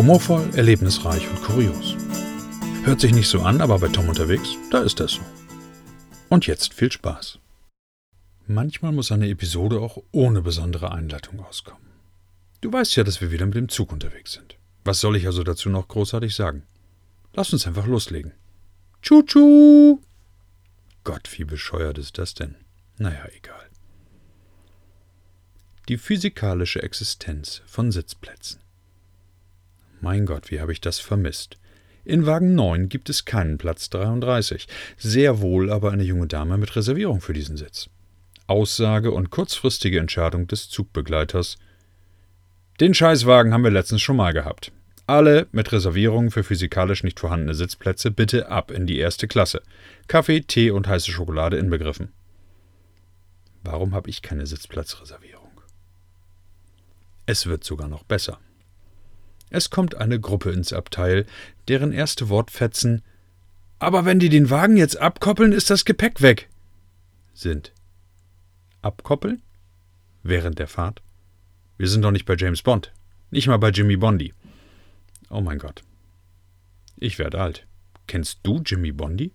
Humorvoll, erlebnisreich und kurios. Hört sich nicht so an, aber bei Tom unterwegs, da ist das so. Und jetzt viel Spaß. Manchmal muss eine Episode auch ohne besondere Einleitung auskommen. Du weißt ja, dass wir wieder mit dem Zug unterwegs sind. Was soll ich also dazu noch großartig sagen? Lass uns einfach loslegen. Tschu-tschu! Gott, wie bescheuert ist das denn? Naja, egal. Die physikalische Existenz von Sitzplätzen. Mein Gott, wie habe ich das vermisst. In Wagen 9 gibt es keinen Platz 33, sehr wohl aber eine junge Dame mit Reservierung für diesen Sitz. Aussage und kurzfristige Entscheidung des Zugbegleiters. Den Scheißwagen haben wir letztens schon mal gehabt. Alle mit Reservierungen für physikalisch nicht vorhandene Sitzplätze bitte ab in die erste Klasse. Kaffee, Tee und heiße Schokolade inbegriffen. Warum habe ich keine Sitzplatzreservierung? Es wird sogar noch besser. Es kommt eine Gruppe ins Abteil, deren erste Wortfetzen Aber wenn die den Wagen jetzt abkoppeln, ist das Gepäck weg sind. Abkoppeln? Während der Fahrt? Wir sind doch nicht bei James Bond, nicht mal bei Jimmy Bondi. Oh mein Gott. Ich werde alt. Kennst du Jimmy Bondi?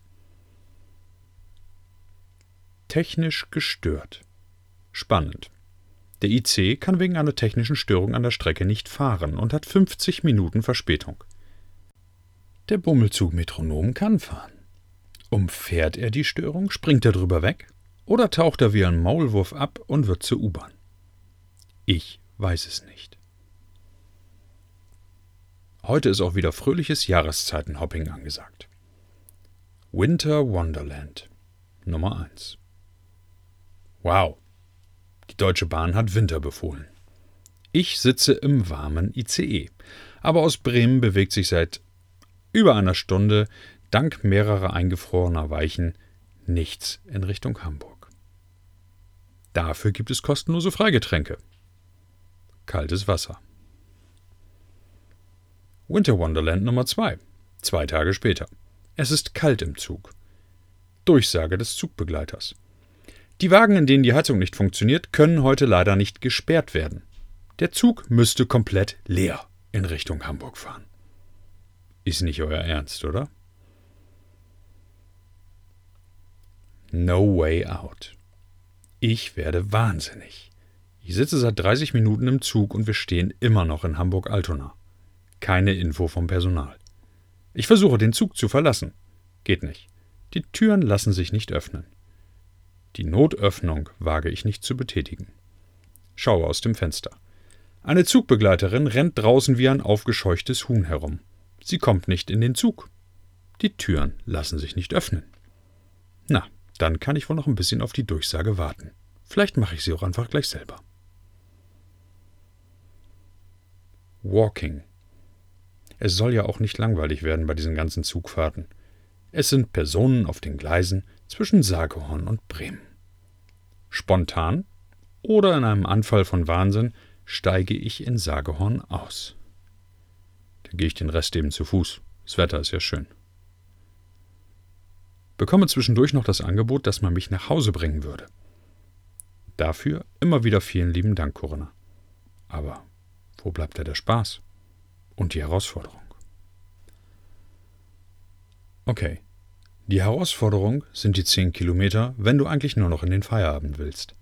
Technisch gestört. Spannend. Der IC kann wegen einer technischen Störung an der Strecke nicht fahren und hat 50 Minuten Verspätung. Der Bummelzug Metronom kann fahren. Umfährt er die Störung, springt er drüber weg oder taucht er wie ein Maulwurf ab und wird zur U-Bahn? Ich weiß es nicht. Heute ist auch wieder fröhliches Jahreszeitenhopping angesagt. Winter Wonderland Nummer 1 Wow, die Deutsche Bahn hat Winter befohlen. Ich sitze im warmen ICE, aber aus Bremen bewegt sich seit über einer Stunde, dank mehrerer eingefrorener Weichen, nichts in Richtung Hamburg. Dafür gibt es kostenlose Freigetränke. Kaltes Wasser. Winter Wonderland Nummer 2. Zwei Tage später. Es ist kalt im Zug. Durchsage des Zugbegleiters. Die Wagen, in denen die Heizung nicht funktioniert, können heute leider nicht gesperrt werden. Der Zug müsste komplett leer in Richtung Hamburg fahren. Ist nicht euer Ernst, oder? No way out. Ich werde wahnsinnig. Ich sitze seit 30 Minuten im Zug und wir stehen immer noch in Hamburg-Altona. Keine Info vom Personal. Ich versuche, den Zug zu verlassen. Geht nicht. Die Türen lassen sich nicht öffnen. Die Notöffnung wage ich nicht zu betätigen. Schaue aus dem Fenster. Eine Zugbegleiterin rennt draußen wie ein aufgescheuchtes Huhn herum. Sie kommt nicht in den Zug. Die Türen lassen sich nicht öffnen. Na, dann kann ich wohl noch ein bisschen auf die Durchsage warten. Vielleicht mache ich sie auch einfach gleich selber. Walking es soll ja auch nicht langweilig werden bei diesen ganzen Zugfahrten. Es sind Personen auf den Gleisen zwischen Sagehorn und Bremen. Spontan oder in einem Anfall von Wahnsinn steige ich in Sagehorn aus. Da gehe ich den Rest eben zu Fuß. Das Wetter ist ja schön. Bekomme zwischendurch noch das Angebot, dass man mich nach Hause bringen würde. Dafür immer wieder vielen lieben Dank, Corinna. Aber wo bleibt da der Spaß? und die Herausforderung. Okay, die Herausforderung sind die 10 Kilometer, wenn du eigentlich nur noch in den Feierabend willst.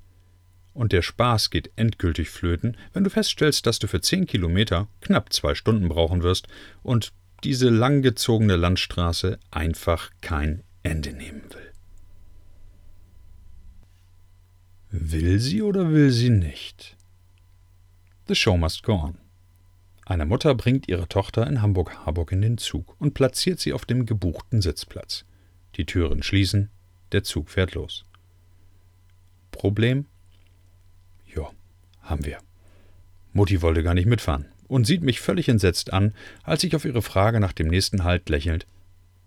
Und der Spaß geht endgültig flöten, wenn du feststellst, dass du für 10 Kilometer knapp zwei Stunden brauchen wirst und diese langgezogene Landstraße einfach kein Ende nehmen will. Will sie oder will sie nicht? The show must go on. Eine Mutter bringt ihre Tochter in Hamburg-Harburg in den Zug und platziert sie auf dem gebuchten Sitzplatz. Die Türen schließen, der Zug fährt los. Problem? Ja, haben wir. Mutti wollte gar nicht mitfahren und sieht mich völlig entsetzt an, als ich auf ihre Frage nach dem nächsten Halt lächelnd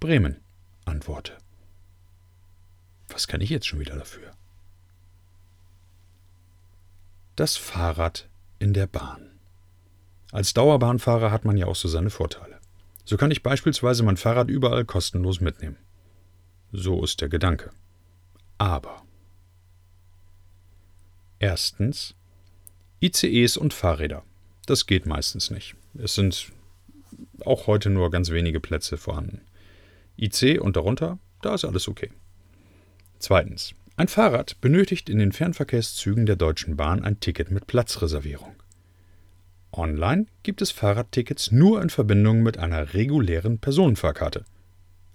Bremen antworte. Was kann ich jetzt schon wieder dafür? Das Fahrrad in der Bahn. Als Dauerbahnfahrer hat man ja auch so seine Vorteile. So kann ich beispielsweise mein Fahrrad überall kostenlos mitnehmen. So ist der Gedanke. Aber. Erstens. ICEs und Fahrräder. Das geht meistens nicht. Es sind auch heute nur ganz wenige Plätze vorhanden. IC und darunter, da ist alles okay. Zweitens. Ein Fahrrad benötigt in den Fernverkehrszügen der Deutschen Bahn ein Ticket mit Platzreservierung. Online gibt es Fahrradtickets nur in Verbindung mit einer regulären Personenfahrkarte.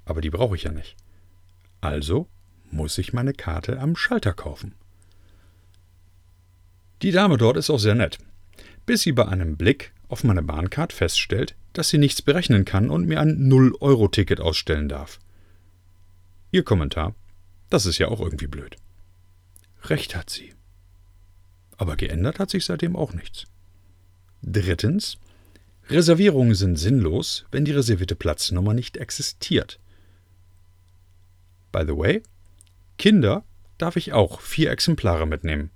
Aber die brauche ich ja nicht. Also muss ich meine Karte am Schalter kaufen. Die Dame dort ist auch sehr nett, bis sie bei einem Blick auf meine Bahncard feststellt, dass sie nichts berechnen kann und mir ein 0-Euro-Ticket ausstellen darf. Ihr Kommentar, das ist ja auch irgendwie blöd. Recht hat sie. Aber geändert hat sich seitdem auch nichts. Drittens, Reservierungen sind sinnlos, wenn die reservierte Platznummer nicht existiert. By the way, Kinder darf ich auch vier Exemplare mitnehmen.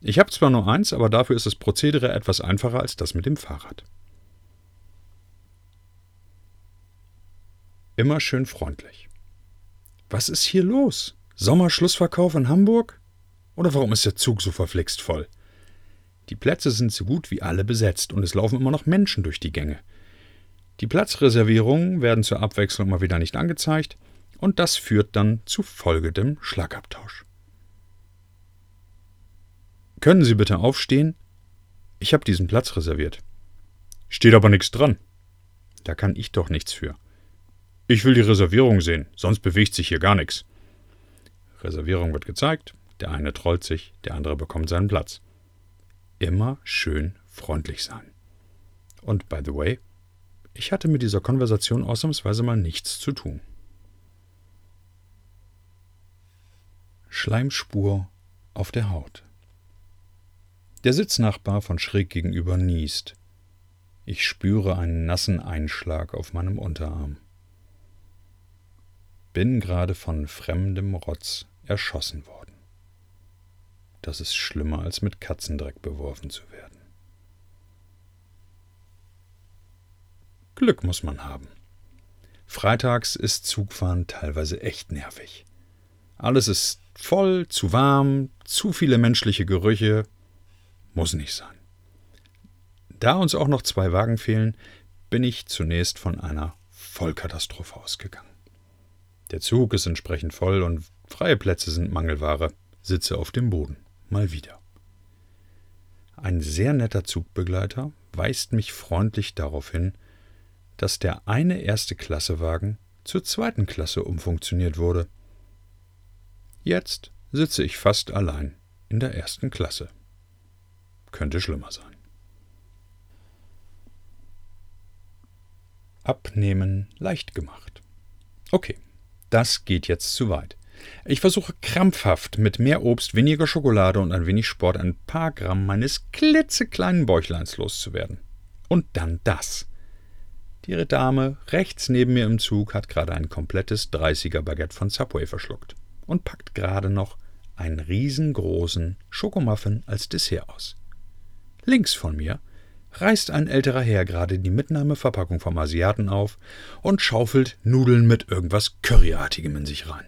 Ich habe zwar nur eins, aber dafür ist das Prozedere etwas einfacher als das mit dem Fahrrad. Immer schön freundlich. Was ist hier los? Sommerschlussverkauf in Hamburg? Oder warum ist der Zug so verflixt voll? Die Plätze sind so gut wie alle besetzt und es laufen immer noch Menschen durch die Gänge. Die Platzreservierungen werden zur Abwechslung mal wieder nicht angezeigt und das führt dann zu folgendem Schlagabtausch. Können Sie bitte aufstehen? Ich habe diesen Platz reserviert. Steht aber nichts dran. Da kann ich doch nichts für. Ich will die Reservierung sehen, sonst bewegt sich hier gar nichts. Reservierung wird gezeigt, der eine trollt sich, der andere bekommt seinen Platz immer schön freundlich sein. Und by the way, ich hatte mit dieser Konversation ausnahmsweise mal nichts zu tun. Schleimspur auf der Haut. Der Sitznachbar von schräg gegenüber niest. Ich spüre einen nassen Einschlag auf meinem Unterarm. Bin gerade von fremdem Rotz erschossen worden. Das ist schlimmer, als mit Katzendreck beworfen zu werden. Glück muss man haben. Freitags ist Zugfahren teilweise echt nervig. Alles ist voll, zu warm, zu viele menschliche Gerüche. Muss nicht sein. Da uns auch noch zwei Wagen fehlen, bin ich zunächst von einer Vollkatastrophe ausgegangen. Der Zug ist entsprechend voll und freie Plätze sind Mangelware, sitze auf dem Boden mal wieder. Ein sehr netter Zugbegleiter weist mich freundlich darauf hin, dass der eine erste Klassewagen zur zweiten Klasse umfunktioniert wurde. Jetzt sitze ich fast allein in der ersten Klasse. Könnte schlimmer sein. Abnehmen leicht gemacht. Okay, das geht jetzt zu weit. Ich versuche krampfhaft mit mehr Obst, weniger Schokolade und ein wenig Sport ein paar Gramm meines klitzekleinen Bäuchleins loszuwerden. Und dann das. Die Dame rechts neben mir im Zug hat gerade ein komplettes 30er Baguette von Subway verschluckt und packt gerade noch einen riesengroßen Schokomuffin als Dessert aus. Links von mir reißt ein älterer Herr gerade die Mitnahmeverpackung vom Asiaten auf und schaufelt Nudeln mit irgendwas Curryartigem in sich rein.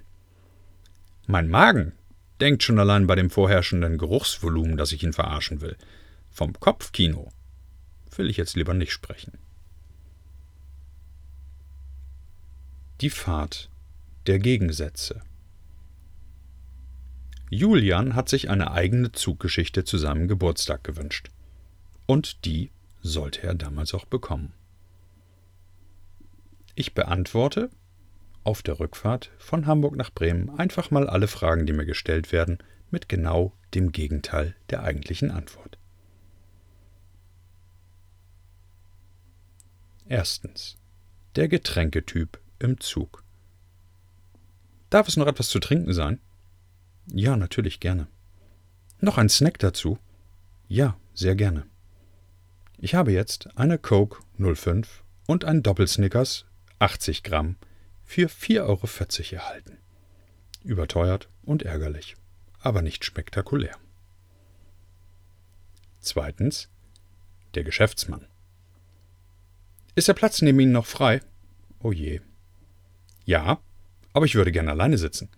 Mein Magen denkt schon allein bei dem vorherrschenden Geruchsvolumen, dass ich ihn verarschen will. Vom Kopfkino will ich jetzt lieber nicht sprechen. Die Fahrt der Gegensätze. Julian hat sich eine eigene Zuggeschichte zu seinem Geburtstag gewünscht. Und die sollte er damals auch bekommen. Ich beantworte auf der Rückfahrt von Hamburg nach Bremen einfach mal alle Fragen, die mir gestellt werden, mit genau dem Gegenteil der eigentlichen Antwort. Erstens. Der Getränketyp im Zug. Darf es noch etwas zu trinken sein? Ja, natürlich gerne. Noch ein Snack dazu? Ja, sehr gerne. Ich habe jetzt eine Coke 05 und ein Doppelsnickers 80 Gramm für 4,40 Euro erhalten. Überteuert und ärgerlich, aber nicht spektakulär. Zweitens der Geschäftsmann. Ist der Platz neben Ihnen noch frei? Oh je. Ja, aber ich würde gern alleine sitzen.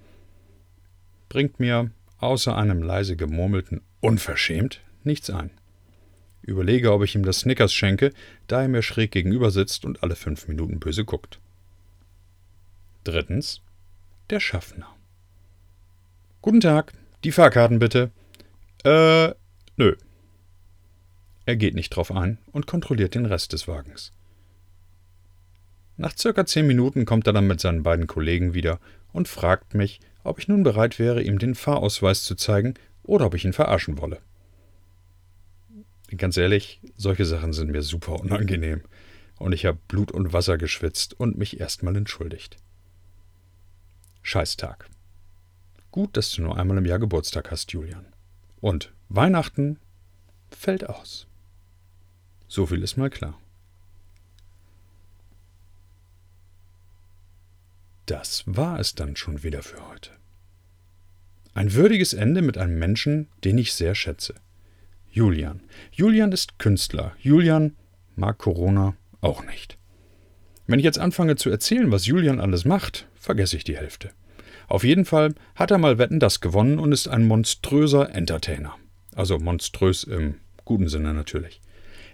Bringt mir außer einem leise gemurmelten Unverschämt nichts ein. Überlege, ob ich ihm das Snickers schenke, da er mir schräg gegenüber sitzt und alle fünf Minuten böse guckt. Drittens. Der Schaffner. Guten Tag, die Fahrkarten bitte. Äh, nö. Er geht nicht drauf ein und kontrolliert den Rest des Wagens. Nach circa zehn Minuten kommt er dann mit seinen beiden Kollegen wieder und fragt mich, ob ich nun bereit wäre, ihm den Fahrausweis zu zeigen oder ob ich ihn verarschen wolle. Ganz ehrlich, solche Sachen sind mir super unangenehm. Und ich habe Blut und Wasser geschwitzt und mich erstmal entschuldigt. Scheißtag. Gut, dass du nur einmal im Jahr Geburtstag hast, Julian. Und Weihnachten fällt aus. So viel ist mal klar. Das war es dann schon wieder für heute. Ein würdiges Ende mit einem Menschen, den ich sehr schätze. Julian. Julian ist Künstler. Julian mag Corona auch nicht. Wenn ich jetzt anfange zu erzählen, was Julian alles macht, vergesse ich die Hälfte. Auf jeden Fall hat er mal Wetten das gewonnen und ist ein monströser Entertainer. Also monströs im guten Sinne natürlich.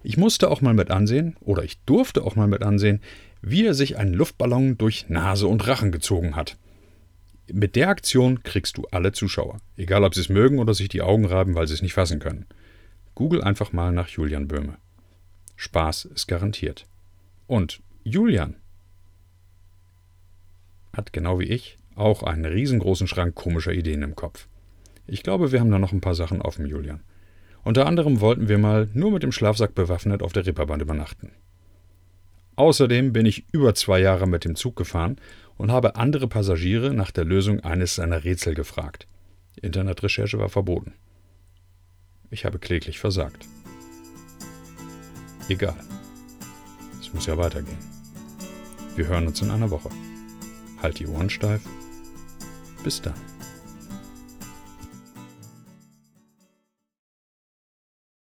Ich musste auch mal mit ansehen, oder ich durfte auch mal mit ansehen, wie er sich einen Luftballon durch Nase und Rachen gezogen hat. Mit der Aktion kriegst du alle Zuschauer, egal ob sie es mögen oder sich die Augen reiben, weil sie es nicht fassen können. Google einfach mal nach Julian Böhme. Spaß ist garantiert. Und Julian hat genau wie ich auch einen riesengroßen Schrank komischer Ideen im Kopf. Ich glaube, wir haben da noch ein paar Sachen offen, Julian. Unter anderem wollten wir mal nur mit dem Schlafsack bewaffnet auf der Ripperbahn übernachten. Außerdem bin ich über zwei Jahre mit dem Zug gefahren und habe andere Passagiere nach der Lösung eines seiner Rätsel gefragt. Internetrecherche war verboten. Ich habe kläglich versagt. Egal. Es muss ja weitergehen. Wir hören uns in einer Woche. Halt die Ohren steif. Bis dann.